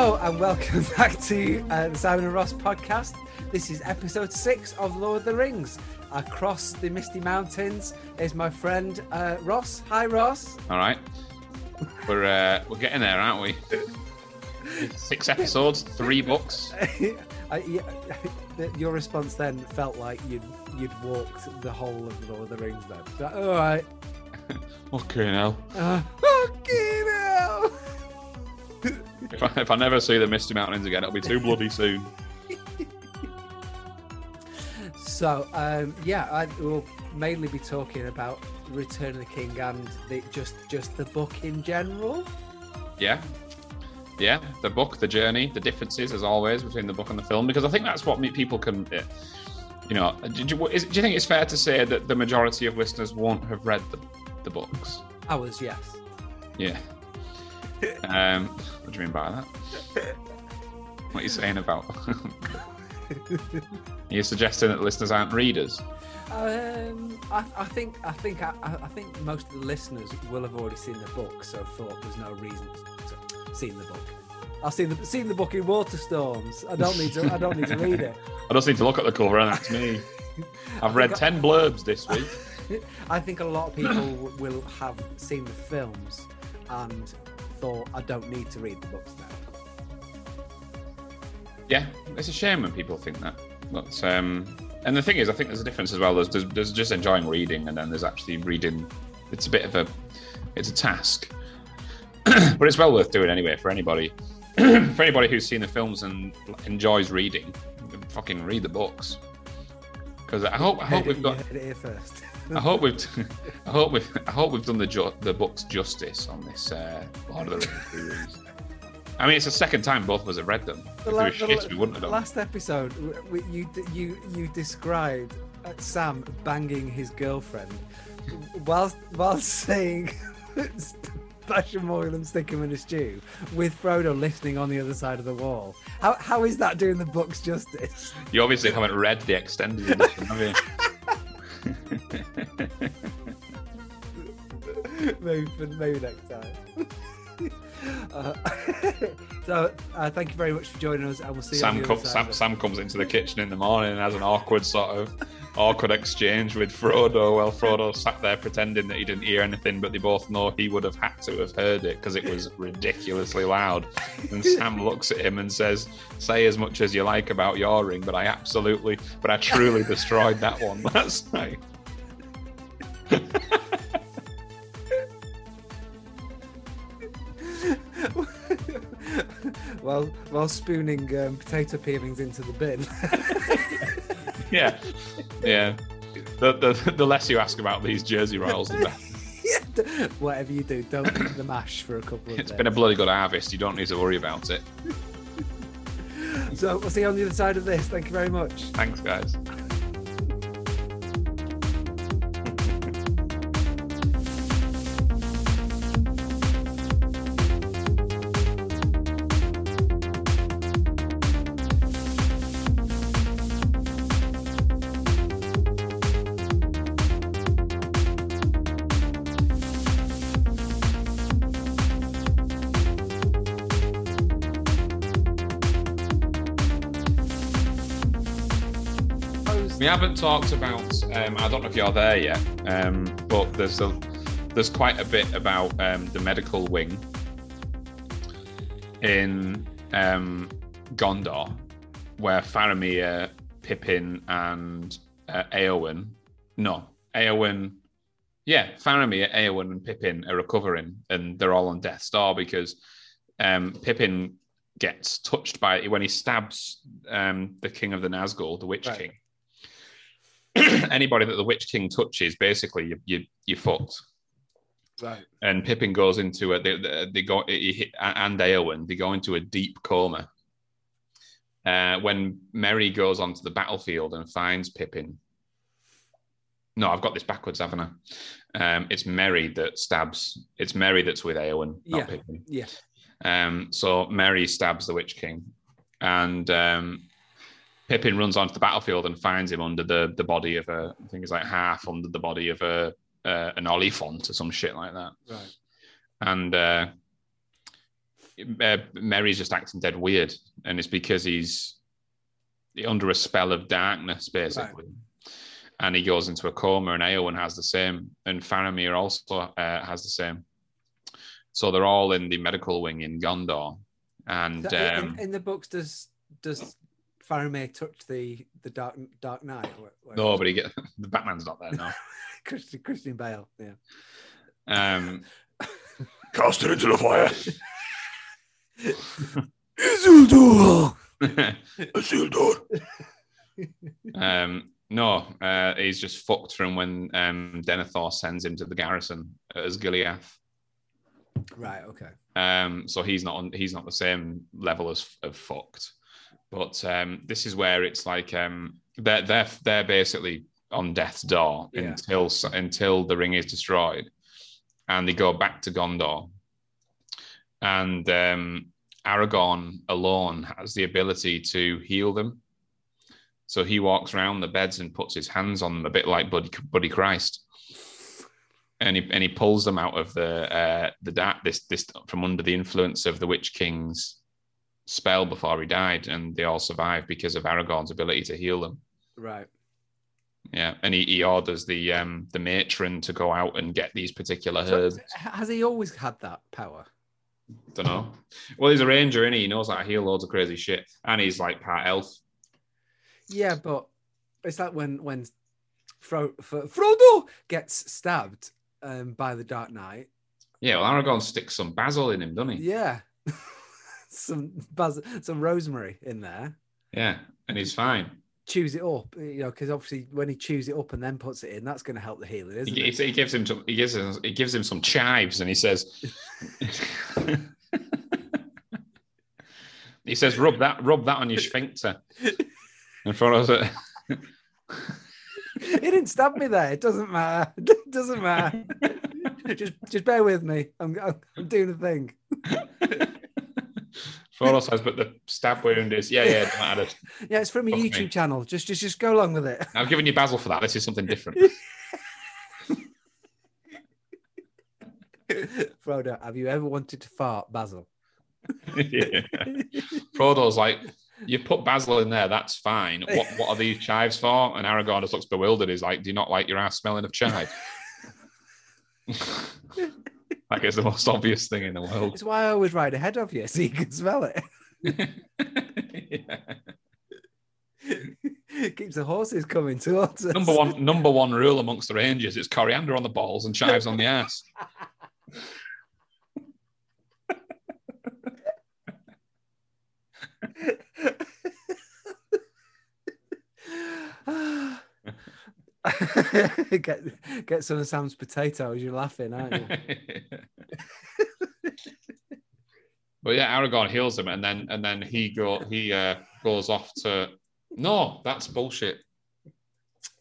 Hello and welcome back to uh, the Simon and Ross podcast. This is episode six of Lord of the Rings. Across the Misty Mountains is my friend uh, Ross. Hi, Ross. All right, we're uh, we're getting there, aren't we? Six episodes, three books. I, yeah, your response then felt like you'd you'd walked the whole of Lord of the Rings. Then, so, all right. Okay, now. Uh, fucking hell. If I, if I never see the Misty Mountains again, it'll be too bloody soon. So um, yeah, I will mainly be talking about Return of the King and the, just just the book in general. Yeah, yeah. The book, the journey, the differences, as always, between the book and the film, because I think that's what people can. uh, You know, did you, is, do you think it's fair to say that the majority of listeners won't have read the, the books? Ours, yes. Yeah. Um, what do you mean by that? What are you saying about? Are you suggesting that listeners aren't readers? Um, I, I think I think I, I think most of the listeners will have already seen the book, so thought there's no reason to seen the book. I've seen the seen the book in Waterstones. I don't need to I don't need to read it. I just need to look at the cover and that's me. I've read 10 blurbs this week. I think a lot of people will have seen the films and thought I don't need to read the books now. Yeah, it's a shame when people think that. But, um, and the thing is, I think there's a difference as well. There's, there's, there's just enjoying reading, and then there's actually reading. It's a bit of a, it's a task, but it's well worth doing anyway for anybody. for anybody who's seen the films and enjoys reading, fucking read the books. Because I hope I hope we've got it here first. I hope we've, I hope we've, I hope we've done the ju- the books justice on this uh, Lord of the Rings series. I mean, it's the second time both of us have read them. If The they la- were the shit, we wouldn't have done. Last episode, w- w- you you you described uh, Sam banging his girlfriend whilst whilst saying bash him oil and stick him in a stew with Frodo listening on the other side of the wall. How how is that doing the book's justice? You obviously haven't read the extended edition, have you? maybe maybe next time. Uh, so uh, thank you very much for joining us, and we'll see you. Sam, com- Sam. Sam comes into the kitchen in the morning and has an awkward sort of awkward exchange with Frodo. Well, Frodo sat there pretending that he didn't hear anything, but they both know he would have had to have heard it because it was ridiculously loud. And Sam looks at him and says, "Say as much as you like about your ring, but I absolutely, but I truly destroyed that one last night." while while spooning um, potato peelings into the bin. Yeah, yeah. The, the, the less you ask about these Jersey Royals, the better. Whatever you do, don't eat the mash for a couple of It's days. been a bloody good harvest. You don't need to worry about it. So we'll see you on the other side of this. Thank you very much. Thanks, guys. Talked about. Um, I don't know if you're there yet, um, but there's a there's quite a bit about um, the medical wing in um, Gondor, where Faramir, Pippin, and uh, Eowyn. No, Eowyn. Yeah, Faramir, Eowyn, and Pippin are recovering, and they're all on Death Star because um, Pippin gets touched by when he stabs um, the king of the Nazgul, the Witch Right. King. Anybody that the Witch King touches, basically, you you you're fucked. Right. And Pippin goes into a they, they go he, and Eowyn they go into a deep coma. Uh, when Merry goes onto the battlefield and finds Pippin. No, I've got this backwards, haven't I? Um, it's Merry that stabs. It's Merry that's with Eowyn, not Yeah. Pippin. Yeah. Um, so Merry stabs the Witch King, and um, Pippin runs onto the battlefield and finds him under the the body of a. I think it's like half under the body of a uh, an Oliphant or some shit like that. Right. And uh, uh, Merry's just acting dead weird, and it's because he's under a spell of darkness, basically. And he goes into a coma, and Eowyn has the same, and Faramir also uh, has the same. So they're all in the medical wing in Gondor, and in- um, in, in the books, does does Faramir touch the the Dark Dark Knight? Or, or no, but he get the Batman's not there now. Christian, Christian Bale. Yeah. Um, Cast it into the fire. Isildur. Isildur. um, no, uh, he's just fucked from when um, Denethor sends him to the garrison Osgiliath. Right. Okay. Um, so he's not on, he's not the same level as of fucked. But um, this is where it's like um, they're they're they're basically on death's door Yeah. until until the ring is destroyed, and they go back to Gondor. And um, Aragorn alone has the ability to heal them. So he walks around the beds and puts his hands on them, a bit like Buddy, Buddy Christ and he and he pulls them out of the uh, the dark this this from under the influence of the Witch King's spell before he died, and they all survive because of Aragorn's ability to heal them. Right. Yeah, and he, he orders the um the matron to go out and get these particular herbs. has he always had that power? Don't know. Well, he's a ranger, and he? he knows how to heal loads of crazy shit, and he's like part elf. Yeah, but it's like when when Fro- Fro- Frodo gets stabbed um, by the Dark Knight. Yeah, well, Aragorn sticks some basil in him, doesn't he? Yeah, some baz- some rosemary in there. Yeah, and he's fine. Chews it up, you know, because obviously when he chews it up and then puts it in, that's going to help the healing, isn't He, it? he gives him some. He gives him. He gives him some chives, and he says. he says, "Rub that. Rub that on your sphincter." And Frodo's like, He didn't stab me there. It doesn't matter. It doesn't matter. just just bear with me. I'm I'm, I'm doing a thing. Frodo says, "But the stab wound is yeah, yeah, it. Yeah, it's from a Fuck me. YouTube channel. Just just just go along with it. I've given you basil for that. This is something different." Frodo, have you ever wanted to fart, Basil? yeah. Frodo's like, "You put basil in there. That's fine. What what are these chives for?" And Aragorn just looks bewildered. He's like, "Do you not like your ass smelling of chive?" Like it's the most obvious thing in the world. It's why I always ride ahead of you so you can smell it. Yeah. Keeps the horses coming towards us. Number one, number one rule amongst the Rangers is coriander on the balls and chives on the ass. get get some of Sam's potatoes. You're laughing, aren't you? but yeah, Aragorn heals him, and then and then he go he uh, goes off to. No, that's bullshit.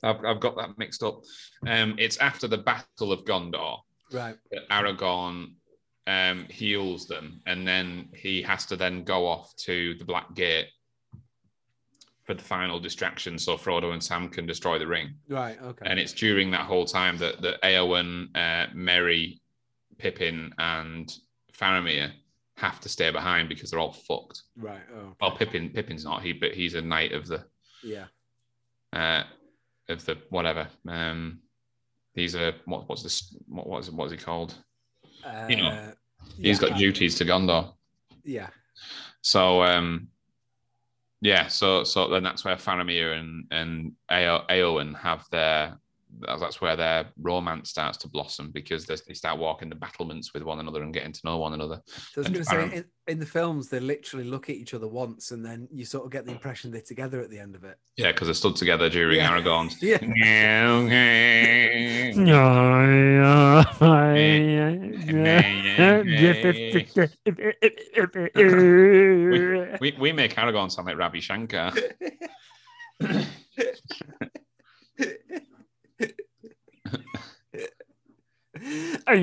I've, I've got that mixed up. Um, it's after the Battle of Gondor right. that Aragorn um, heals them, and then he has to then go off to the Black Gate for the final distraction, so Frodo and Sam can destroy the ring. Right. Okay. And it's during that whole time that that Eowyn, uh, Merry, Pippin, and Faramir have to stay behind because they're all fucked. right. Oh. Well, Pippin, Pippin's not he, but he's a knight of the Yeah. uh, of the whatever. Um, he's a what, what's this? What was it? What's he called? Uh, You know, He's yeah, got duties to Gondor. Yeah. So um, yeah, so so then that's where Faramir and and Eowyn have their that's where their romance starts to blossom because they start walking the battlements with one another and getting to know one another. So I was going to say, in, in the films, they literally look at each other once, and then you sort of get the impression they're together at the end of it. Yeah, because they stood together during Yeah. Aragorn's. Yeah. Yeah, we, we make Aragorn sound like Ravi Shankar. I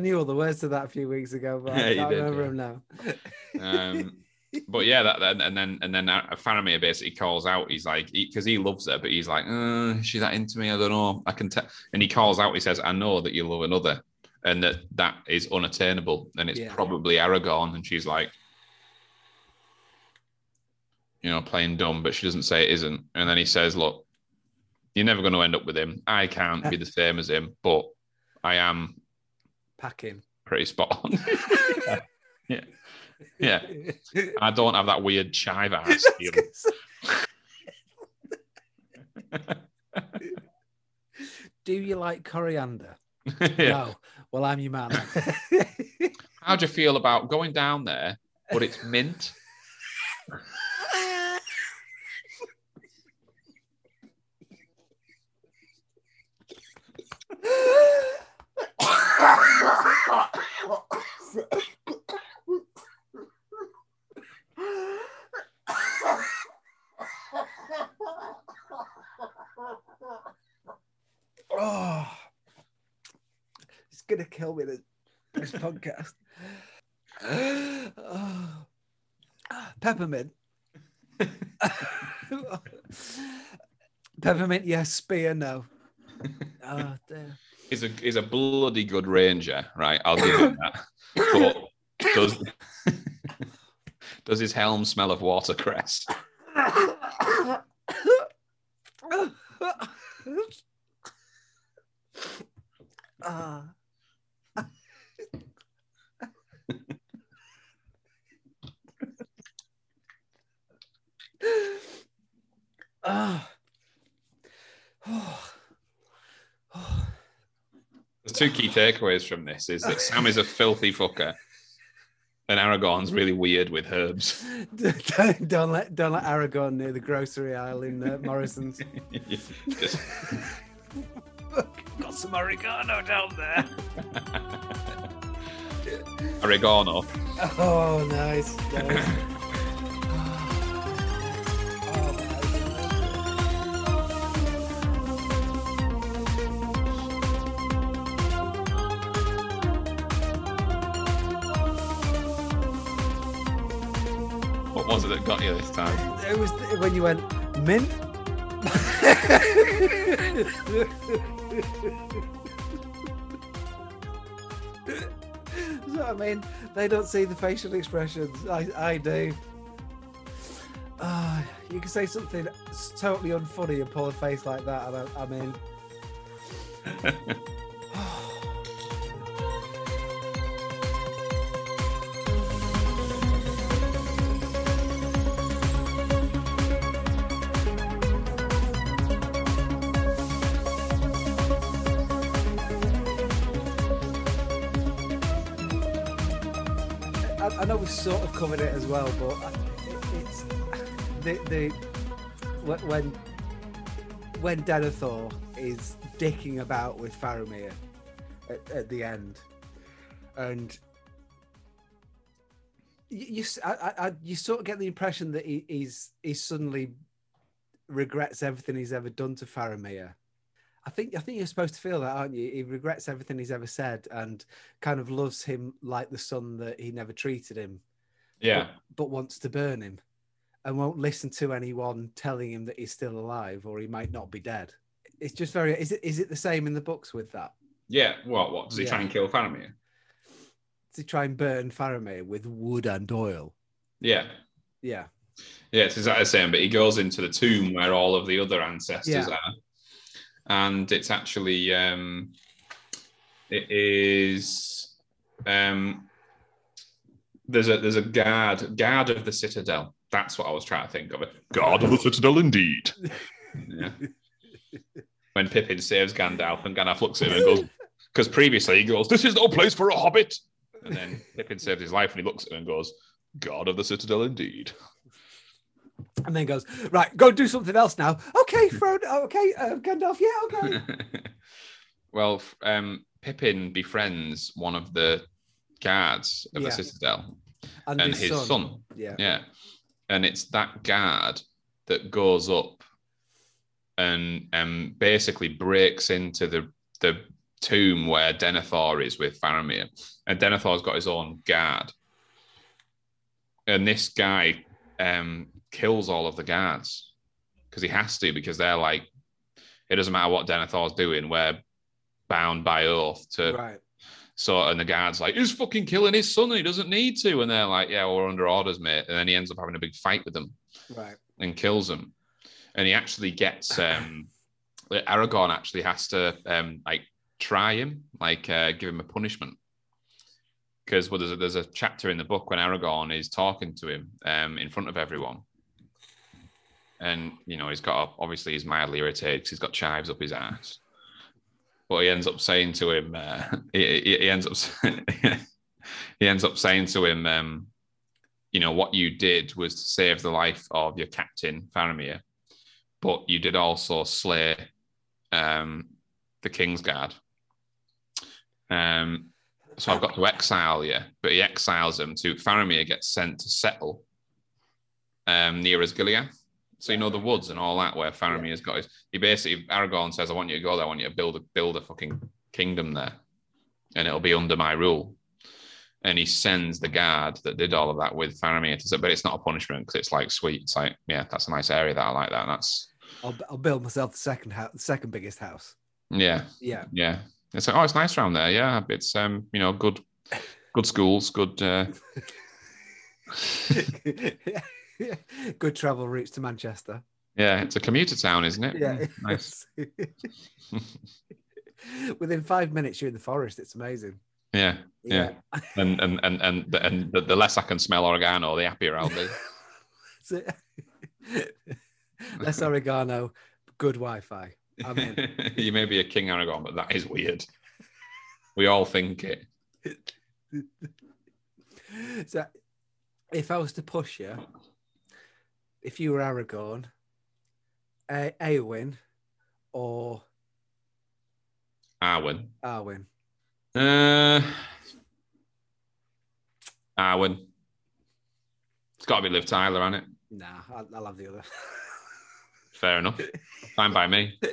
knew all the words to that a few weeks ago, but I Yeah, can't did, remember yeah. them now. Um, but yeah, that and, and then and then uh, Faramir basically calls out. He's like, because he, loves her, but he's like, uh, is she that into me? I don't know. I can tell. And he calls out. He says, "I know that you love another, and that that is unattainable, and it's Yeah. probably Aragorn." And she's like, you know, playing dumb, but she doesn't say it isn't. And then he says, "Look, you're never going to end up with him. I can't be the same as him, but I am Packing. pretty spot on." yeah. Yeah. I don't have that weird chive ass. Do you like coriander? yeah. No. Well, I'm your man. How do you feel about going down there, but it's mint? oh, it's gonna kill me. This, this podcast. Oh. Peppermint. Peppermint, yes. Spear, no. Oh, dear. He's a he's a bloody good ranger, right? I'll give him that. But does does his helm smell of watercress? Ah. Ah. Oh. Oh. There's two key takeaways from this: is that Sam is a filthy fucker, and Aragorn's really weird with herbs. don't, don't let don't let Aragorn near the grocery aisle in uh, Morrison's. Just- Got some oregano down there. Oregano. Oh, nice. nice. Got you this time? It was when you went mint. so I mean, they don't see the facial expressions. I, I do. Ah, you can say something totally unfunny and pull a face like that, and I, I mean, covered it as well, but it, it's the the when when Denethor is dicking about with Faramir at, at the end, and you you, I- I- you sort of get the impression that he, he's he suddenly regrets everything he's ever done to Faramir. I think I think you're supposed to feel that, aren't you? He regrets everything he's ever said and kind of loves him like the son that he never treated him, Yeah. but wants to burn him, and won't listen to anyone telling him that he's still alive or he might not be dead. It's just very. Is it is it the same in the books with that? Yeah. What? What? Does he try and kill Faramir? To try and burn Faramir with wood and oil. Yeah. Yeah, Yeah, it's exactly the same. But he goes into the tomb where all of the other ancestors Yeah. are, and it's actually um, it is um, there's a there's a guard guard of the citadel. That's what I was trying to think of it. Guard of the Citadel, indeed. Yeah. when Pippin saves Gandalf, and Gandalf looks at him and goes, because previously he goes, "This is no place for a hobbit," and then Pippin saves his life, and he looks at him and goes, "Guard of the Citadel, indeed." and then goes right. Go do something else now. Okay, Frodo. Okay, uh, Gandalf. Yeah, okay. well, um, Pippin befriends one of the guards of Yeah. the Citadel And, and his son. Yeah. Yeah. And it's that guard that goes up and um, basically breaks into the, the tomb where Denethor is with Faramir. And Denethor's got his own guard. and this guy um, kills all of the guards because he has to because they're like, it doesn't matter what Denethor's doing, we're bound by oath to. Right. So and the guards like he's fucking killing his son. And he doesn't need to, and they're like, yeah, we're under orders, mate. And then he ends up having a big fight with them Right. and kills them. And he actually gets um Aragorn actually has to um like try him, like uh, give him a punishment. Because well, there's a, there's a chapter in the book when Aragorn is talking to him um in front of everyone. And you know, he's got obviously he's mildly irritated because he's got chives up his ass. But he ends up saying to him, uh, he, he- ends up he ends up saying to him, um, you know, what you did was to save the life of your captain, Faramir, but you did also slay um, the King's Guard. Um, so I've got to exile you, but he exiles him to Faramir gets sent to settle um, near Osgiliath. So you know the woods and all that where Faramir's got his. He basically Aragorn says, "I want you to go there. I want you to build a build a fucking kingdom there, and it'll be under my rule." and he sends the guard that did all of that with Faramir to say, but it's not a punishment because it's like sweet. It's like, yeah, that's a nice area that I like that. And that's I'll, I'll build myself the second house, the second biggest house. yeah, Yeah. yeah. It's like, oh, it's nice around there. Yeah, it's um, you know, good, good schools, good. Uh, Good travel routes to Manchester. yeah, it's a commuter town, isn't it? Yeah. Mm, nice. Within five minutes, you're in the forest. It's amazing. Yeah, Yeah. and and and and the, and the, less I can smell oregano, the happier I'll be. Less oregano, good Wi-Fi. I'm in. you may be a king Aragorn, but that is weird. We all think it. So, if I was to push you, if you were Aragorn, A- or Arwen. Arwen, Uh, Arwen. It's got to be Liv Tyler, hasn't it? nah, I'll, I'll have the other. Fair enough. Fine by me.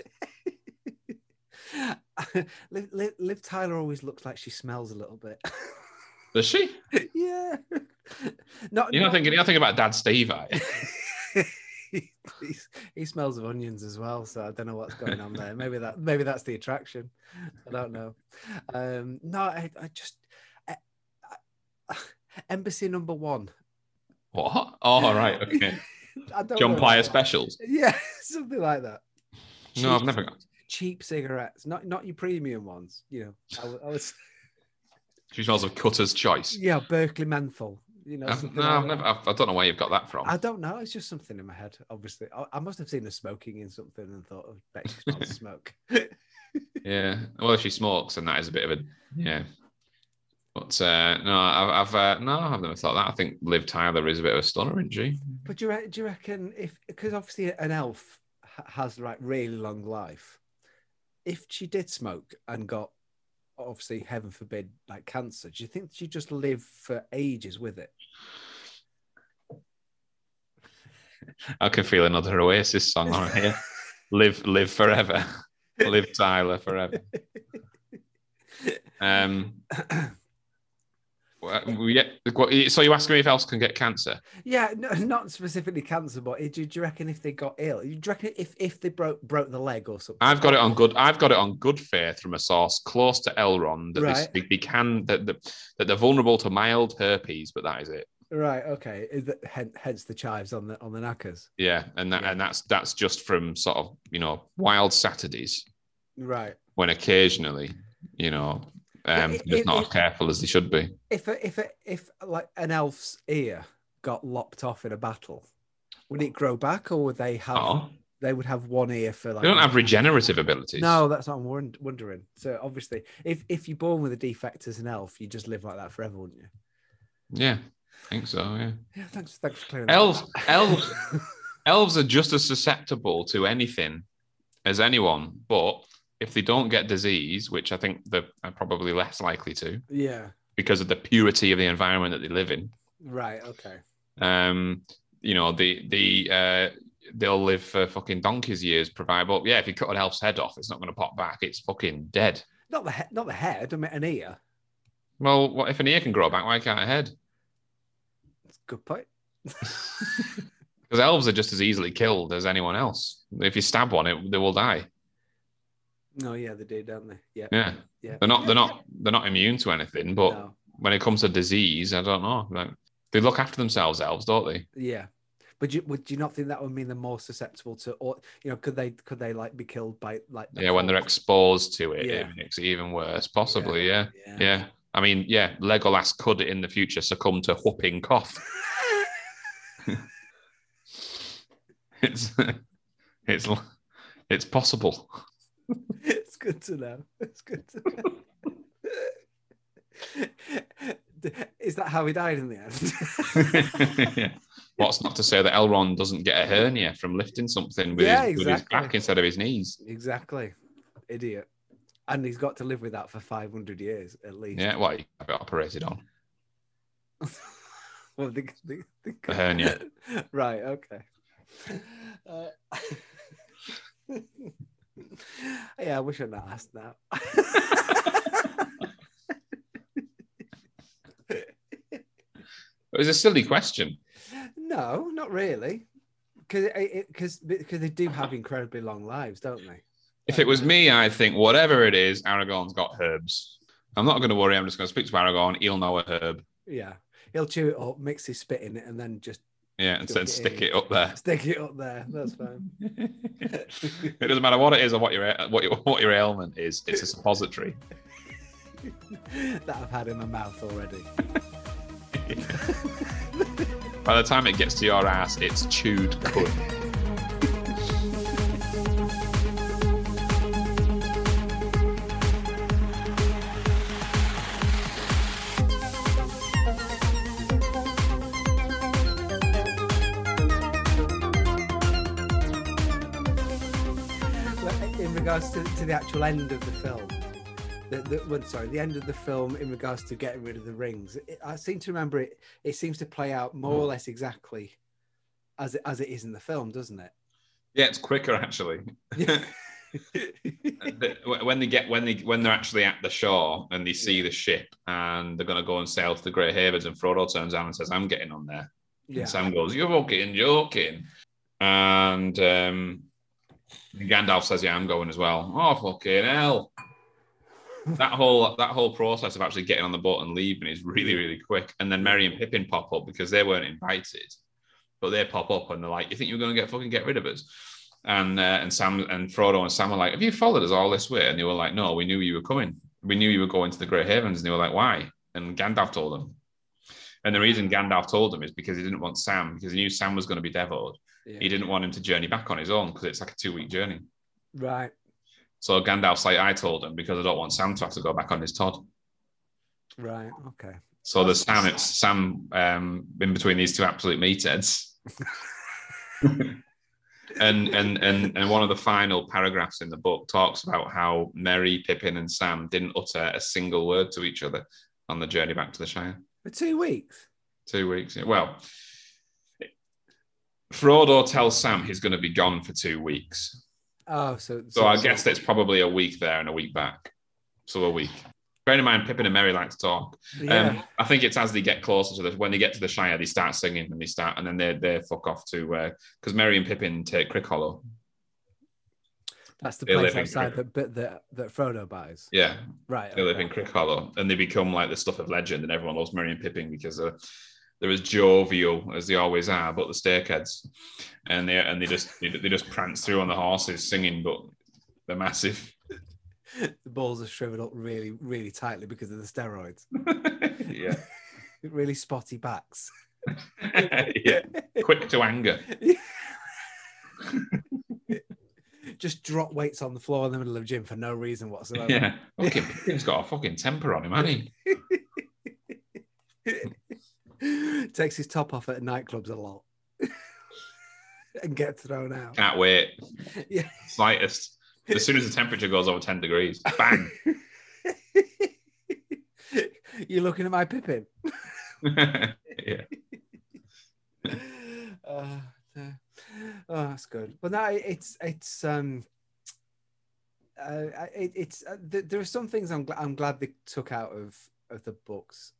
Liv, Liv, Liv Tyler always looks like she smells a little bit. Does she? yeah. Not, You're not not- thinking. You're not thinking about Dad Steve, are you? he, he smells of onions as well, so I don't know what's going on there. Maybe that maybe that's the attraction. I don't know. Um, no, I, I just I, I, embassy number one. What? Oh, right. Okay. John. Player specials. Yeah, something like that. No, I've never got. cheap cigarettes, not not your premium ones. You know, I, I was She smells of Cutter's Choice. yeah Berkeley menthol. You know, I've, no, I've never. I've, I don't know where you've got that from. I don't know. It's just something in my head. Obviously, I, I must have seen her smoking in something and thought, "Oh, bet she smells smoke." Yeah. Well, if she smokes, and that is a bit of a yeah. But uh, no, I've, I've uh, no, I've never thought that. I think Liv Tyler is a bit of a stunner, isn't she? But do you, re- do you reckon if because obviously an elf has like really long life, if she did smoke and got obviously heaven forbid like cancer, do you think she'd just live for ages with it? I can feel another Oasis song on here. live, live forever. live Tyler forever. Um. what- So you asking me if elves can get cancer? Yeah, no, not specifically cancer, but do, do you reckon if they got ill, do you reckon if if they broke broke the leg or something? I've got it on good. I've got it on good faith from a source close to Elrond that Right. they, they can that, that that they're vulnerable to mild herpes, but that is it. Right. Okay. Is that hence the chives on the on the knackers? Yeah, and that Yeah. and that's that's just from sort of you know wild Saturdays Right. when occasionally you know um, they're just not it- as careful as they should be. If a, if a, if like an elf's ear got lopped off in a battle, would it grow back, or would they have Oh, they would have one ear for like? they don't have regenerative abilities. No, that's what I'm wondering. So obviously, if if you're born with a defect as an elf, you just live like that forever, wouldn't you? Yeah, I think so. Yeah. Yeah. Thanks. Thanks for clearing. that Elves, elves, elves are just as susceptible to anything as anyone, but if they don't get disease, which I think they're probably less likely to yeah. because of the purity of the environment that they live in, Right. Okay. um, you know, the the uh, they'll live for fucking donkey's years. Provide, but yeah, if you cut an elf's head off, it's not going to pop back. It's fucking dead. Not the he- not the head. I mean, an ear. Well, what if an ear can grow back? Why can't a head? Good point. Because elves are just as easily killed as anyone else. If you stab one, it, they will die. No, yeah, they do, don't they? Yeah. Yeah, Yeah. they're not. They're not. They're not immune to anything. But No. when it comes to disease, I don't know. Like, they look after themselves, elves, don't they? Yeah. But you, would you not think that would mean they're more susceptible to, or you know, could they could they like be killed by like? Yeah, when they're exposed to it, Yeah. it makes it even worse. Possibly, yeah. Yeah. yeah. I mean, yeah, Legolas could in the future succumb to whooping cough. it's it's it's possible. it's good to know. It's good to know. Is that how he died in the end? Yeah. What's not to say that Elrond doesn't get a hernia from lifting something with, Yeah, his, with his back instead of his knees? exactly. Idiot. And he's got to live with that for 500 years at least. Yeah, he got operated on. Well, the, the, the, A hernia. right. Okay. Uh, yeah, I wish I'd not asked that. It was a silly question. no, not really. Because because because they do have incredibly long lives, don't they? If it was me, I think whatever it is, Aragorn's got herbs. I'm not going to worry. I'm just going to speak to Aragorn. He'll know a herb. Yeah, he'll chew it up, mix his spit in it, and then just Yeah, and Stick then it stick it up there. stick it up there. That's fine. it doesn't matter what it is or what your what your, what your ailment is. It's a suppository. that I've had in my mouth already. By the time it gets to your ass, it's chewed good. Regards to, to the actual end of the film, the, the well, sorry, the end of the film in regards to getting rid of the rings, it, I seem to remember it. It seems to play out more or less exactly as it, as it is in the film, doesn't it? Yeah, it's quicker actually. When they get when they when they're actually at the shore and they see the ship and they're going to go and sail to the Grey Havens, and Frodo turns around and says, "I'm getting on there." yeah, And Sam goes, "You're joking, joking," and um, Gandalf says, "Yeah, I'm going as well." Oh fucking hell! that whole that whole process of actually getting on the boat and leaving is really really quick. And then Merry and Pippin pop up because they weren't invited, but they pop up and they're like, "You think you're going to get fucking get rid of us?" And uh, and Sam and Frodo and Sam were like, "Have you followed us all this way?" And they were like, "No, we knew you were coming. We knew you were going to the Grey Havens." And they were like, "Why?" And Gandalf told them. And the reason Gandalf told them is because he didn't want Sam, because he knew Sam was going to be deviled. Yeah. He didn't want him to journey back on his own because it's like a two week journey. right. So Gandalf's like, I told him because I don't want Sam to have to go back on his Todd. Right. Okay. So the Sam, it's Sam um, in between these two absolute meatheads. and and and and one of the final paragraphs in the book talks about how Merry, Pippin, and Sam didn't utter a single word to each other on the journey back to the Shire. For two weeks. Two weeks. Well, Frodo tells Sam he's going to be gone for two weeks. Oh, so So I guess that's probably a week there and a week back. So a week. Bearing in mind, Pippin and Merry like to talk. yeah. Um, I think it's as they get closer to the when they get to the Shire, they start singing and they start, and then they they fuck off to uh, because Merry and Pippin take uh, Crick Hollow. That's the they place outside that bit that that Frodo buys. Yeah, Right. they live in okay. Crick Hollow, and they become like the stuff of legend, and everyone loves Merry and Pippin because they're, they're as jovial as they always are, but the stakeheads, and they and they just they, just prance through on the horses singing, but they're massive. the balls are shriveled up really, really tightly because of the steroids. yeah, really spotty backs. yeah, quick to anger. Just drop weights on the floor in the middle of the gym for no reason whatsoever. Yeah, fucking Pippin's got a fucking temper on him, hasn't he? Takes his top off at nightclubs a lot and gets thrown out. Can't wait. Yeah. Slightest. As soon as the temperature goes over 10 degrees, bang. You're looking at my Pippin. yeah. Uh, uh, oh, that's good. But no, it's it's um, uh, it, it's uh, th- there are some things I'm gl- I'm glad they took out of of the books.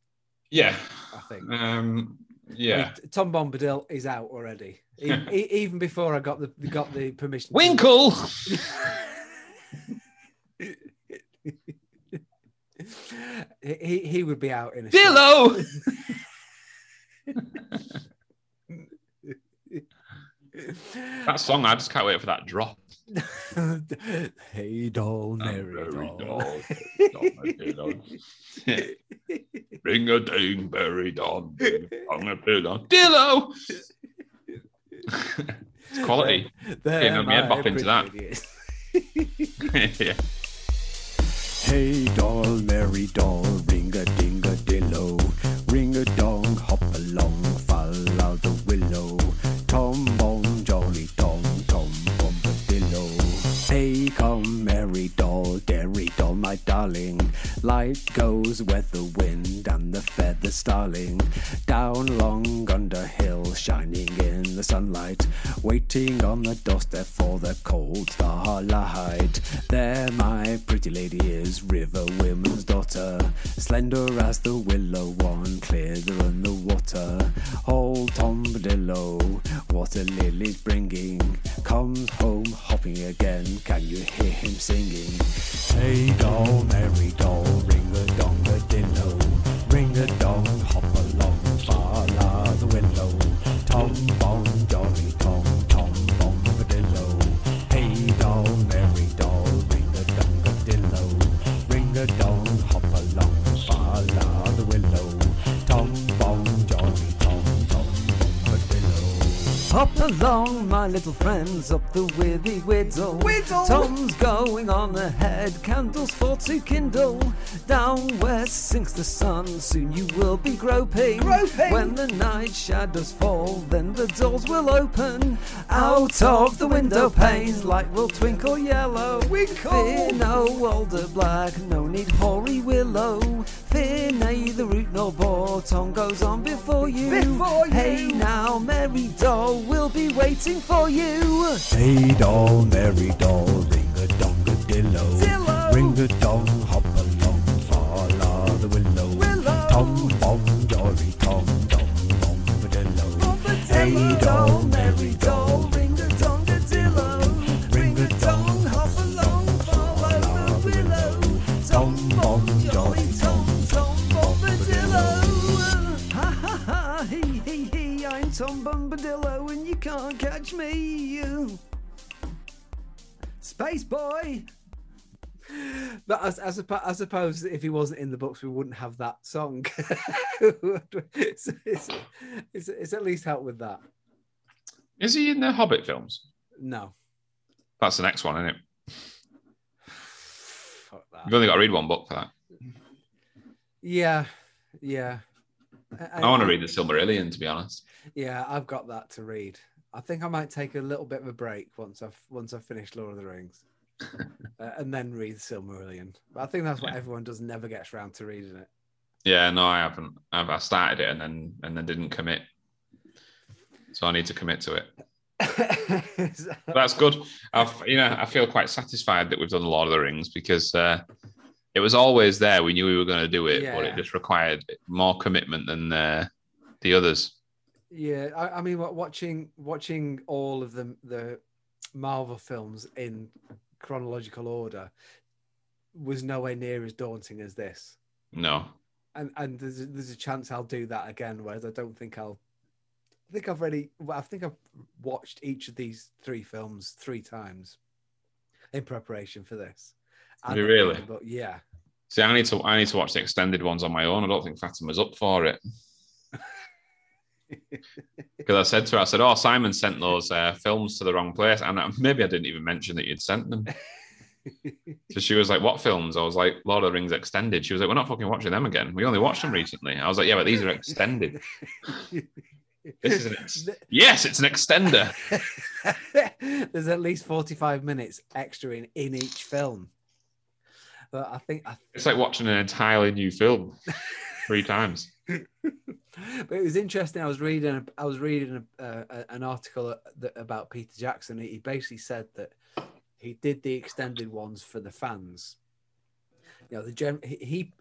Yeah. I think. Um, Yeah. I mean, Tom Bombadil is out already. E- e- even before I got the got the permission. Winkle. he he would be out in a Dillo. That song, I just can't wait for that drop. hey doll, I'm Mary very doll. dull. Ring a ding, berry don, on a pillow. Dillo. it's quality. There Getting on my head into that. yeah. Hey doll, Mary doll, ring a ding a dillo, come, Mary doll, dairy doll, my darling. Light goes with the wind and the feather starling. Down long under hill, shining in the sunlight, waiting on the doorstep for the cold starlight. There, my pretty lady is, river woman's daughter, slender as the willow one, clearer than the water. Old Tom Badillo, what a lily's bringing, comes home hopping again. Can you hear him singing? Hey doll, Mary doll, ring little friends, up the withy whittle. Whittle. Tom's going on ahead, candles for to kindle. Down west sinks the sun, soon you will be groping. Groping. When the night shadows fall, then the doors will open. Out of the window panes, light will twinkle yellow. Twinkle. Fear no alder black, no need hoary willow. Fear neither root nor bore, Tom goes on before you. Before you. Hey now, Mary doll, we'll be waiting for you. Hey doll, Mary doll, ring a dong a dillo. Dillo. Ring a dong, hop along, far la the willow. Willow. Tom bom, jolly tom, dom bom a dillo. Hey Hey doll, doll, Mary doll, Tom Bombadillo and you can't catch me. You space boy. But as, as, suppo- I suppose if he wasn't in the books, we wouldn't have that song. it's, it's, it's, it's at least helped with that. Is he in the Hobbit films? No. That's the next one, isn't it? Fuck that. You've only got to read one book for that. Yeah. Yeah. I want to read the Silmarillion, to be honest. Yeah, I've got that to read. I think I might take a little bit of a break once I've once I've finished Lord of the Rings, uh, and then read Silmarillion. But I think that's what Yeah. everyone does. Never gets around to reading it. Yeah, no, I haven't. I've, I started it and then and then didn't commit. So I need to commit to it. But that's good. I've, you know, I feel quite satisfied that we've done Lord of the Rings because uh, it was always there. We knew we were going to do it, but it just required more commitment than uh, the others. yeah, I, I mean, watching watching all of the the Marvel films in chronological order was nowhere near as daunting as this. No, and and there's a, there's a chance I'll do that again. Whereas I don't think I'll. I think I've already. well, I think I've watched each of these three films three times in preparation for this. Really? But yeah, see, I need to I need to watch the extended ones on my own. I don't think Fatima's up for it. Because I said to her, I said, "Oh, Simon sent those uh, films to the wrong place," and I, maybe I didn't even mention that you'd sent them. So she was like, "What films?" I was like, "Lord of the Rings extended." She was like, "We're not fucking watching them again. We only watched them recently." I was like, "Yeah, but these are extended. This is an ex- yes, it's an extender." There's at least 45 minutes extra in, in each film. But I think I It's like watching an entirely new film three times. but it was interesting. I was reading, I was reading a, uh, an article that, about Peter Jackson. He basically said that he did the extended ones for the fans, you know the gen he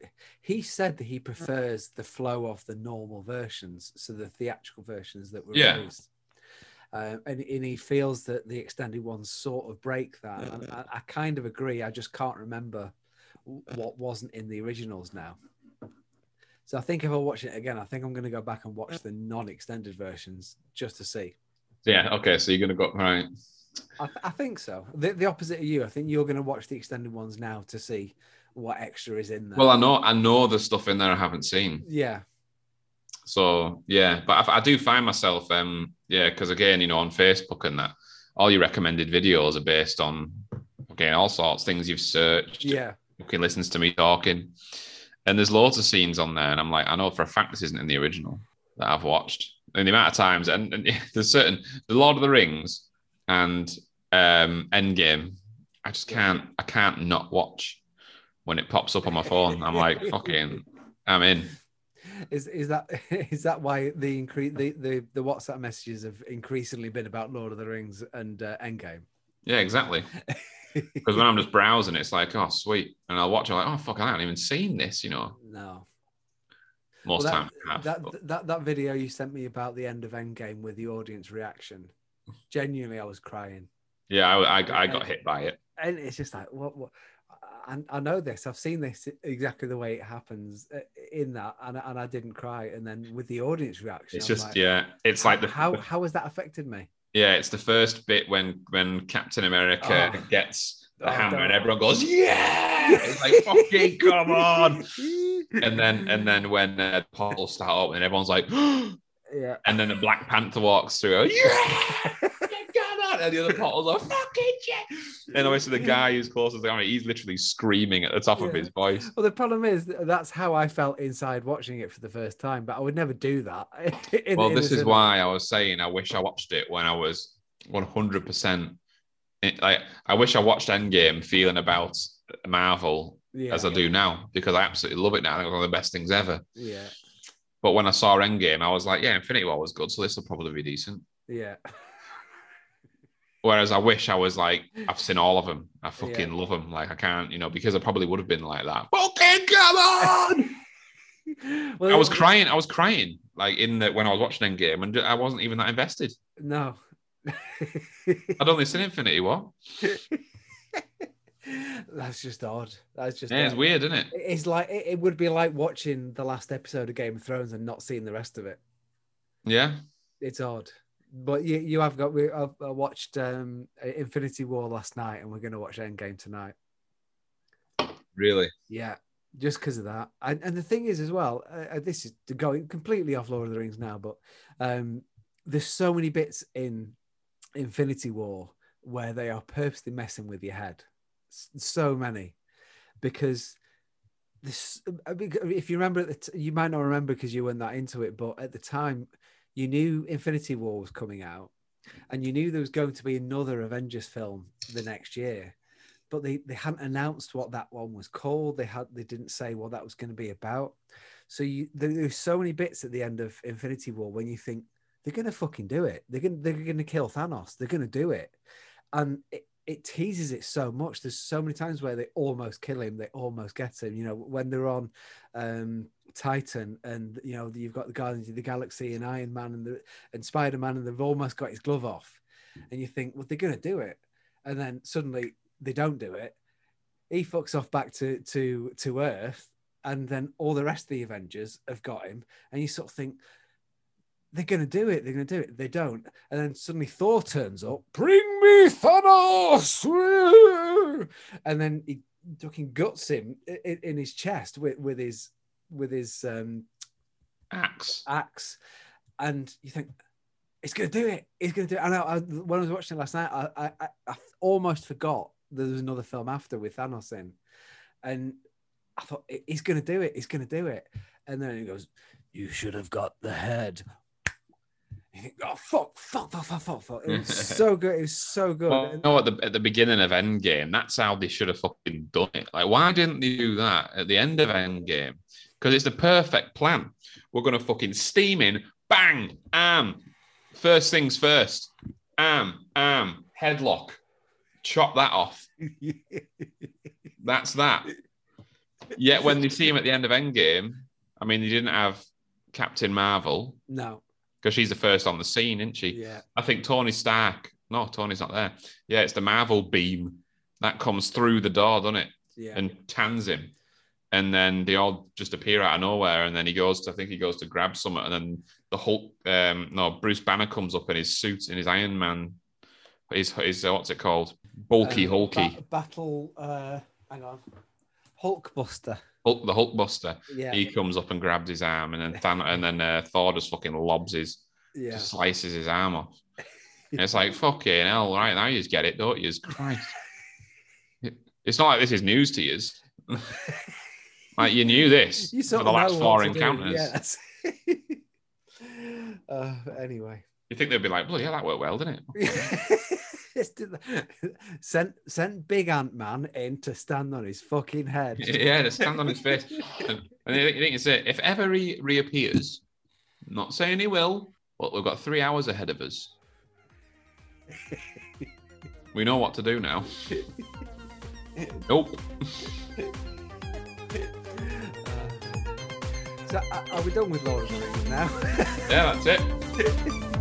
he- said that he prefers the flow of the normal versions so the theatrical versions that were Yeah. released um, and, and he feels that the extended ones sort of break that and I, I kind of agree i just can't remember what wasn't in the originals now so i think if i watch it again i think i'm going to go back and watch the non-extended versions just to see Yeah. Okay. So you're gonna go right. I, th- I think so. The, the opposite of you. I think you're going to watch the extended ones now to see what extra is in there. Well, I know I know there's stuff in there I haven't seen. yeah, So yeah, but I, I do find myself, um, yeah, because again, you know, on Facebook and that, all your recommended videos are based on, okay, all sorts of things you've searched. yeah, Okay, listens to me talking, and there's loads of scenes on there, and I'm like, I know for a fact this isn't in the original that I've watched. And the amount of times, and, and there's certain, the Lord of the Rings and um Endgame, I just can't, I can't not watch when it pops up on my phone. I'm like, fucking, I'm in. Is is that is that why the increase the, the the WhatsApp messages have increasingly been about Lord of the Rings and uh, Endgame? Yeah, exactly. Because when I'm just browsing, it's like, oh, sweet. And I'll watch it like, oh, fuck, I haven't even seen this, you know. no. Most Well, times that, I have. that, but- that that video you sent me about the end of Endgame with the audience reaction, genuinely, I was crying, yeah, I, I, I got hit by it. and it's just like, what, what? I, I know this. I've seen this exactly the way it happens uh, in that, and, I- and I didn't cry. And then with the audience reaction, It's I'm just, like, yeah, it's like the, how how has that affected me? Yeah, it's the first bit when when Captain America Oh. gets the Oh, hammer and everyone goes, yeah, it's like fucking come on. And then and then when uh, the portals start up and everyone's like, yeah, and then the Black Panther walks through, yeah, come and the other portals are fucking shit. And obviously the guy who's closest to the camera, he's literally screaming at the top of his voice. Well, the problem is that's how I felt inside watching it for the first time, but I would never do that. in- well, in this is cinema. why I was saying I wish I watched it when I was 100%. Like, I wish I watched Endgame feeling about Marvel Yeah, as I do now because I absolutely love it now. I think it's one of the best things ever. yeah, But when I saw Endgame, I was like, yeah, Infinity War was good, so this will probably be decent. yeah, Whereas I wish I was like, I've seen all of them. I fucking Yeah. love them. Like, I can't, you know, because I probably would have been like that. Fucking come on! well, I was crying. I was crying like in the when I was watching Endgame, and I wasn't even that invested. No. I'd only seen Infinity War. That's just odd. That's just Yeah, it's weird, isn't it? It's like it would be like watching the last episode of Game of Thrones and not seeing the rest of it. Yeah. It's odd. But you, you have got. We I've, I watched um, Infinity War last night, and we're going to watch Endgame tonight. Really? Yeah, just because of that. And, and the thing is, as well, uh, uh, this is going completely off Lord of the Rings now, but um, there's so many bits in Infinity War where they are purposely messing with your head. So many, because this. I mean, If you remember, you might not remember because you weren't that into it, but at the time, you knew Infinity War was coming out, and you knew there was going to be another Avengers film the next year but they, they hadn't announced what that one was called. They had they didn't say what that was going to be about. So you there, there's so many bits at the end of Infinity War when you think they're going to fucking do it. They're going they're going to kill Thanos. They're going to do it, and it, it teases it so much. There's so many times where they almost kill him. They almost get him. You know when they're on um, Titan and you know you've got the Guardians of the Galaxy and Iron Man and the and Spider Man and they've almost got his glove off, and you think well they're to do it, and then suddenly they don't do it. He fucks off back to to to Earth, and then all the rest of the Avengers have got him, and you sort of think they're going to do it. They're going to do it. They don't, and then suddenly Thor turns up. Bring me Thanos, and then he fucking guts him in, in his chest with, with his with his um, Axe. axe, and you think it's going to do it. He's going to do it. I know. I, when I was watching it last night, I, I, I, I almost forgot there was another film after with Thanos in, and I thought he's going to do it. He's going to do it, and then he goes, "You should have got the head." You think, oh fuck, fuck, fuck, fuck, fuck, fuck. It was so good. It was so good. Well, you know, at the, at the beginning of Endgame, that's how they should have fucking done it. Like, why didn't they do that at the end of Endgame? Because it's the perfect plan. We're going to fucking steam in, bang, am. First things first, am, am, headlock. Chop that off. That's that. Yet when they see him at the end of Endgame, I mean, they didn't have Captain Marvel No. Because she's the first on the scene, isn't she? Yeah. I think Tony Stark. No, Tony's not there. Yeah, it's the Marvel beam that comes through the door, doesn't it? Yeah. And tans him. And then they all just appear out of nowhere. And then he goes to, I think he goes to grab something. And then the Hulk, um, no, Bruce Banner comes up in his suit, in his Iron Man, his, his uh, what's it called? Bulky, Um, hulky. ba- battle. Uh, hang on. Hulkbuster. Hulk, the Hulkbuster. Yeah. He comes up and grabs his arm. And then and then uh, Thor just fucking lobs his, yeah. slices his arm off. And it's like, fucking hell, right now you just get it, don't you? Christ. It- It's not like this is news to you. like you knew this You for the last four encounters. Yes. uh, anyway. You think they'd be like, bloody hell, that worked well, didn't it? The- sent sent big Ant Man in to stand on his fucking head. yeah, to stand on his face. And, and you think it's it. If ever he reappears, not saying he will, but we've got three hours ahead of us. we know what to do now. Nope. So uh, are we done with Lord of the Rings now? Yeah, that's it.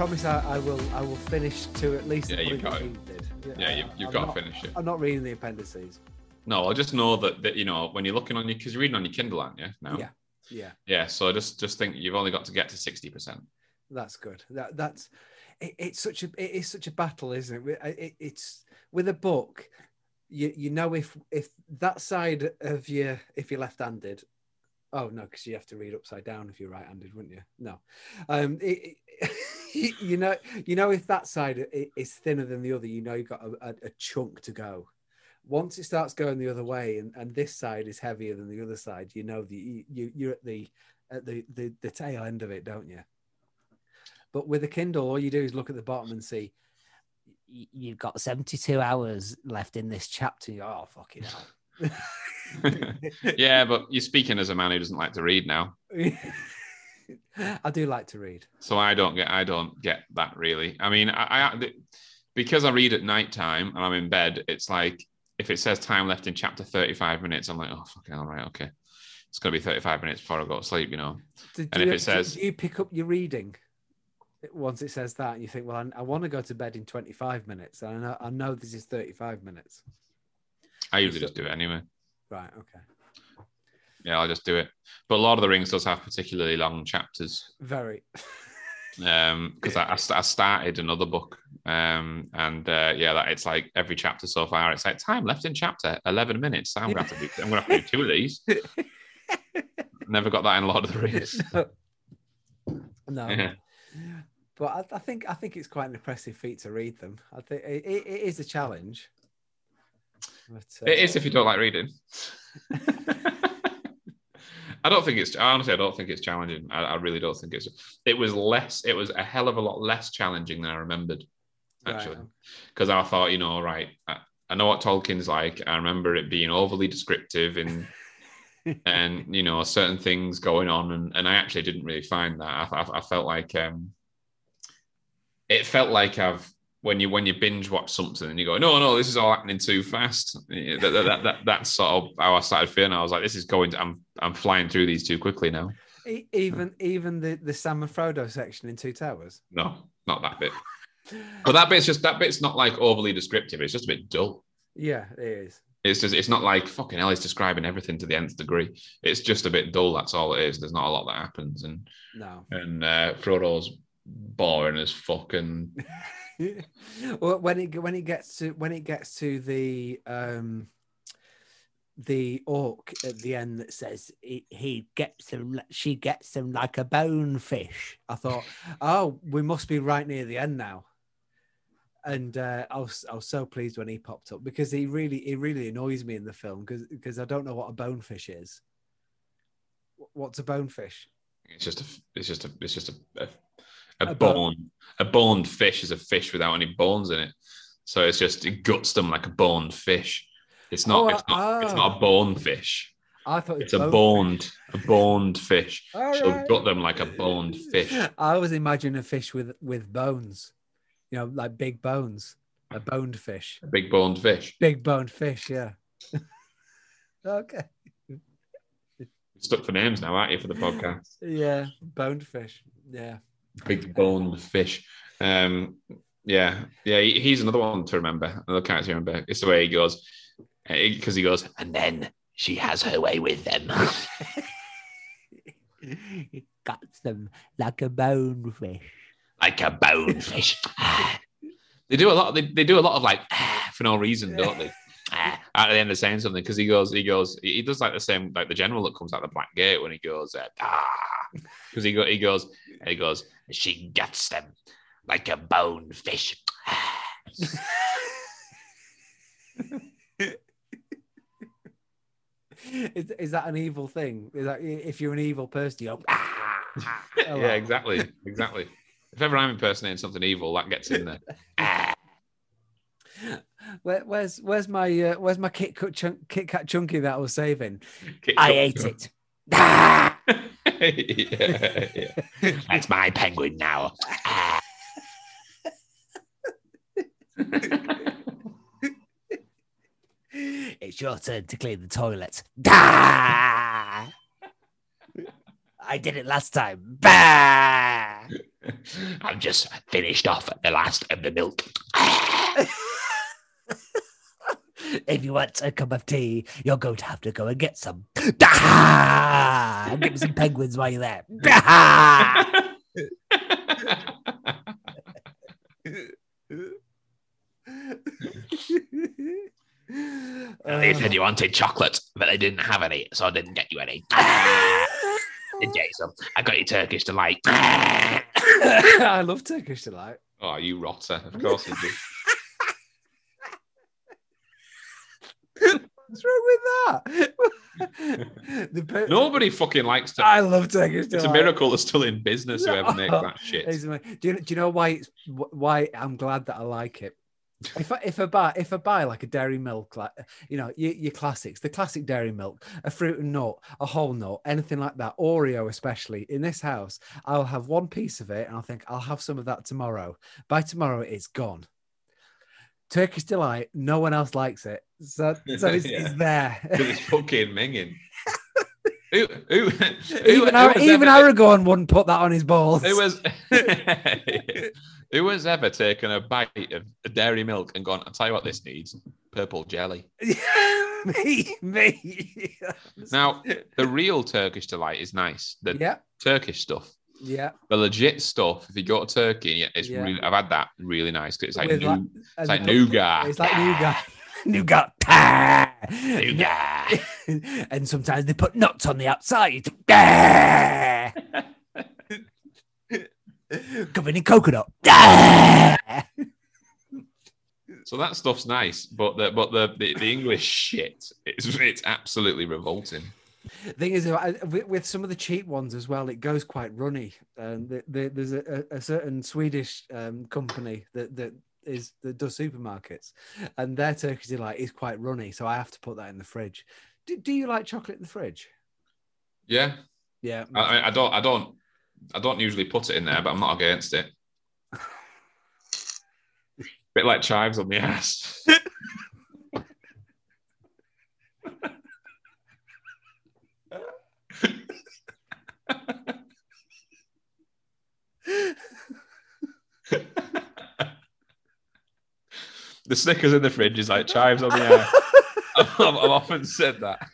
Promise I, I will I will finish to at least Yeah, you've point got that it. Ian did. Yeah, you've, you've got not- to finish it. I'm not reading the appendices. No, I just know that, that you know when you're looking on your because you're reading on your Kindle, aren't you? Now, Yeah, yeah. yeah. So I just just think you've only got to get to sixty percent. That's good. That that's it, it's such a it is such a battle, isn't it? It- it? It's with a book. You you know if if that side of you if you're left-handed. Oh no, because you have to read upside down if you're right-handed, wouldn't you? No, um, it- you know you know if that side is thinner than the other, you know you've got a, a, a chunk to go. Once it starts going the other way, and, and this side is heavier than the other side, you know the you, you you're at the at the, the the tail end of it, don't you? But with a Kindle, all you do is look at the bottom and see you've got 72 hours left in this chapter. Oh, fucking hell. yeah, but you're speaking as a man who doesn't like to read now. I do like to read. so I don't get I don't get that really. I mean, I, I because I read at night time and I'm in bed. It's like if it says time left in chapter 35 minutes, I'm like, oh fucking all right, okay. It's gonna be 35 minutes before I go to sleep, you know. Do, And do if you, it says- you pick up your reading once it says that, and you think, well, I, I want to go to bed in 25 minutes, and I know, I know this is 35 minutes. I usually just do it anyway. Right. Okay. Yeah, I'll just do it. But Lord of the Rings does have particularly long chapters. Very. Um, because I, I started another book. Um, and uh, yeah, that it's like every chapter so far, it's like time left in chapter 11 minutes. I'm gonna have to do I'm gonna have to do two of these. Never got that in Lord of the Rings. no. Yeah. But I, I think I think it's quite an impressive feat to read them. I think it, it, it is a challenge. But, uh, It is if you don't like reading. I don't think it's honestly. I don't think it's challenging. I, I really don't think it's. It was less. It was a hell of a lot less challenging than I remembered, actually, Right. because I thought, you know, right. I, I know what Tolkien's like. I remember it being overly descriptive and and you know certain things going on, and, and I actually didn't really find that. I, I, I felt like um, it felt like I've when you when you binge watch something and you go, no, no, this is all happening too fast. That, that, that, that- that's sort of how I started feeling. I was like, this is going. To, I'm I'm flying through these too quickly now. Even even the the Sam and Frodo section in Two Towers. No, not that bit. But that bit's just that bit's not like overly descriptive. It's just a bit dull. Yeah, it is. It's just it's not like fucking hell. It's describing everything to the nth degree. It's just a bit dull. That's all it is. There's not a lot that happens, and No. and uh, Frodo's boring as fuck. Well, when it when it gets to when it gets to the um the orc at the end that says he, he gets him, she gets him like a bonefish i thought oh we must be right near the end now and uh, I was I was so pleased when he popped up because he really he really annoys me in the film because because I don't know what a bonefish is. What's a bonefish? it's just a it's just a it's just a a, a, A bone bone. a boned fish is a fish without any bones in it. So it's just it guts them like a boned fish. It's not. Oh, it's not. It's ah. not a bone fish. I thought It's a boned, a boned fish. All She'll right. gut them like a boned fish. I always imagine a fish with with bones, you know, like big bones, a boned fish, A big boned fish. big boned fish. Yeah. okay. Stuck for names now, aren't you, for the podcast? Yeah, boned fish. Yeah. Big boned fish. Um, yeah, yeah. he's another one to remember. Another character to remember. It's the way he goes, because he goes, and then she has her way with them. Got them like a bone fish. like a bone fish. they do a lot. They, they do a lot of like for no reason, don't they? At the end of saying something, because he goes, he goes, he does like the same, like the general that comes out the black gate when he goes, uh, because he go, he goes, he goes, she gets them like a bonefish. Is, is that an evil thing? Is that if you're an evil person, you go, "Ah!" yeah, exactly, exactly. If ever I'm impersonating something evil, that gets in there. Ah. Where, where's where's my uh, where's my Kit Kat, chunk, Kit Kat chunky that I was saving? Kick I ate it. Ah! yeah, yeah. That's my penguin now. It's your turn to clean the toilet. I did it last time. Bah! I've just finished off the last of the milk. If you want a cup of tea, you're going to have to go and get some. Bah! Give me some penguins while you're there. Bah! they said you wanted chocolate, but they didn't have any, so I didn't get you any. Ah! Did get you some. I got you Turkish delight. Ah! I love Turkish delight. oh, you rotter! Of course you do. What's wrong with that? the per- Nobody fucking likes to. I love delight. It's a miracle they're still in business. Whoever makes that shit. Do you, do you know why it's why I'm glad that I like it? If I, if I buy if I buy like a dairy milk, like you know your, your classics, the classic dairy milk, a fruit and nut, a whole nut, anything like that, Oreo especially in this house, I'll have one piece of it and I'll think I'll have some of that tomorrow. By tomorrow, it's gone. Turkish delight, no one else likes it, so so it's, Yeah. it's there. it's fucking minging. who, who, who, even Ar- even ever- Aragorn wouldn't put that on his balls. Who was who has ever taken a bite of dairy milk and gone? I'll tell you what this needs: purple jelly. me, me. Now, the real Turkish delight is nice. The yeah, Turkish stuff, yeah. the legit stuff. If you go to Turkey, yeah, it's Yeah. really. I've had that really nice because it's like, With new, like- it's like nougat. It's like nougat. nougat. Nougat. and sometimes they put nuts on the outside. Covered in coconut. So that stuff's nice, but the but the the, the English shit, it's it's absolutely revolting. Thing is, I- with, with some of the cheap ones as well, it goes quite runny. Um, the, the, there's a, a certain Swedish um, company that that is that does supermarkets, and their Turkish delight is quite runny. So I have to put that in the fridge. Do, do you like chocolate in the fridge? Yeah, Yeah, I, I- I don't I don't I don't usually put it in there, but I'm not against it. Bit like chives on the ass. the Snickers in the fridge is like chives on the air. I've, I've often said that.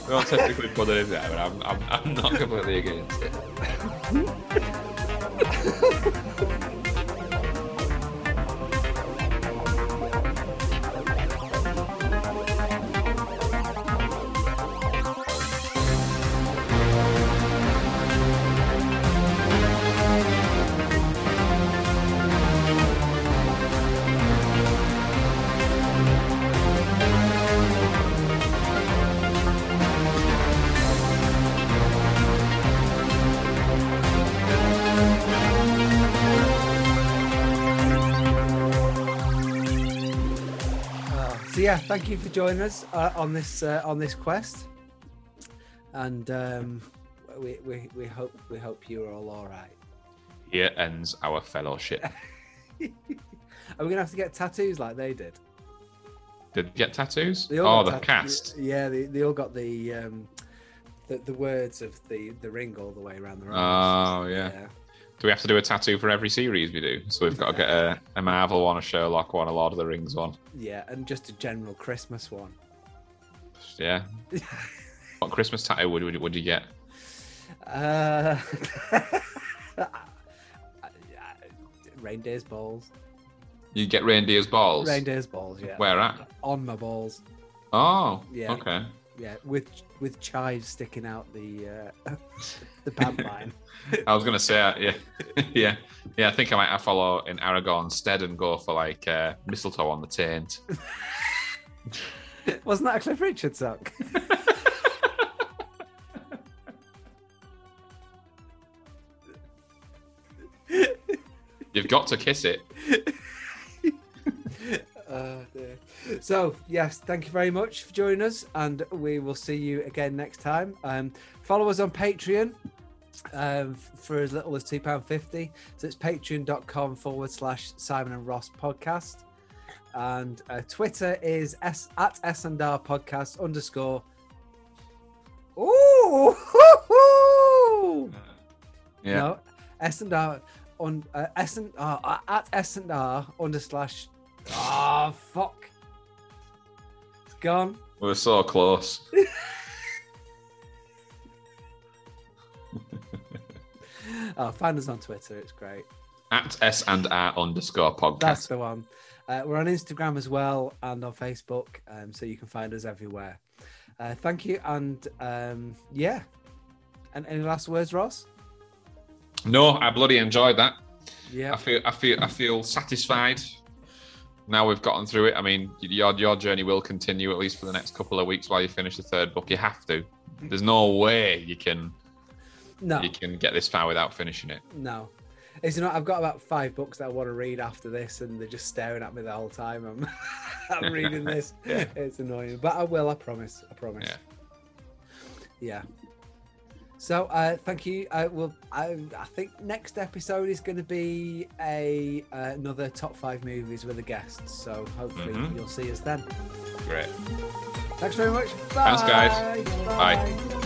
I don't technically put it in there, but I'm, I'm, I'm not completely against it. Yeah, thank you for joining us uh, on this uh, on this quest, and um, we, we we hope we hope you're all all right. Here ends our fellowship. Are we gonna have to get tattoos like they did? Did you get tattoos? They all Oh, the tat- cast. Yeah, they, they all got the um, the the words of the the ring all the way around their arms. Oh, arms. yeah. Do we have to do a tattoo for every series we do? So we've got to get a, a Marvel one, a Sherlock one, a Lord of the Rings one. yeah, and just a general Christmas one. Yeah. what Christmas tattoo would, would, would you get? Uh, reindeer's balls. You get reindeer's balls. Reindeer's balls, yeah. Where at? On my balls. Oh, Yeah. okay. Yeah, with with chives sticking out the uh, the line. I was gonna say, yeah, yeah, yeah. I think I might follow in Aragorn instead and go for like uh, mistletoe on the taint. Wasn't that a Cliff Richard song? You've got to kiss it. Uh, so yes, thank you very much for joining us, and we will see you again next time. Um, follow us on Patreon um, for as little as two pound fifty. So it's patreon.com forward slash Simon and Ross podcast, and uh, Twitter is s at S and R podcast underscore. Ooh, Yeah. no, S and R on uh, uh, at S and R under slash. Ah, fuck. It's gone. We're so close. Oh, find us on Twitter. It's great. At S and R underscore podcast. That's the one. Uh, we're on Instagram as well and on Facebook, um, so you can find us everywhere. Uh, thank you, and um, yeah. And any last words, Ross? No, I bloody enjoyed that. Yeah. I feel, I feel, I feel satisfied. Now we've gotten through it. I mean, your your journey will continue at least for the next couple of weeks while you finish the third book. You have to. There's no way you can No, you can get this far without finishing it. no. It's not. I've got about five books that I want to read after this, and they're just staring at me the whole time. I'm, I'm reading this. Yeah. It's annoying, but I will. I promise. I promise. Yeah. Yeah. So uh, thank you. I will. I, I think next episode is going to be a uh, another top five movies with a guest. So hopefully Mhm. you'll see us then. Great. Thanks very much. Thanks, guys. Bye. Bye.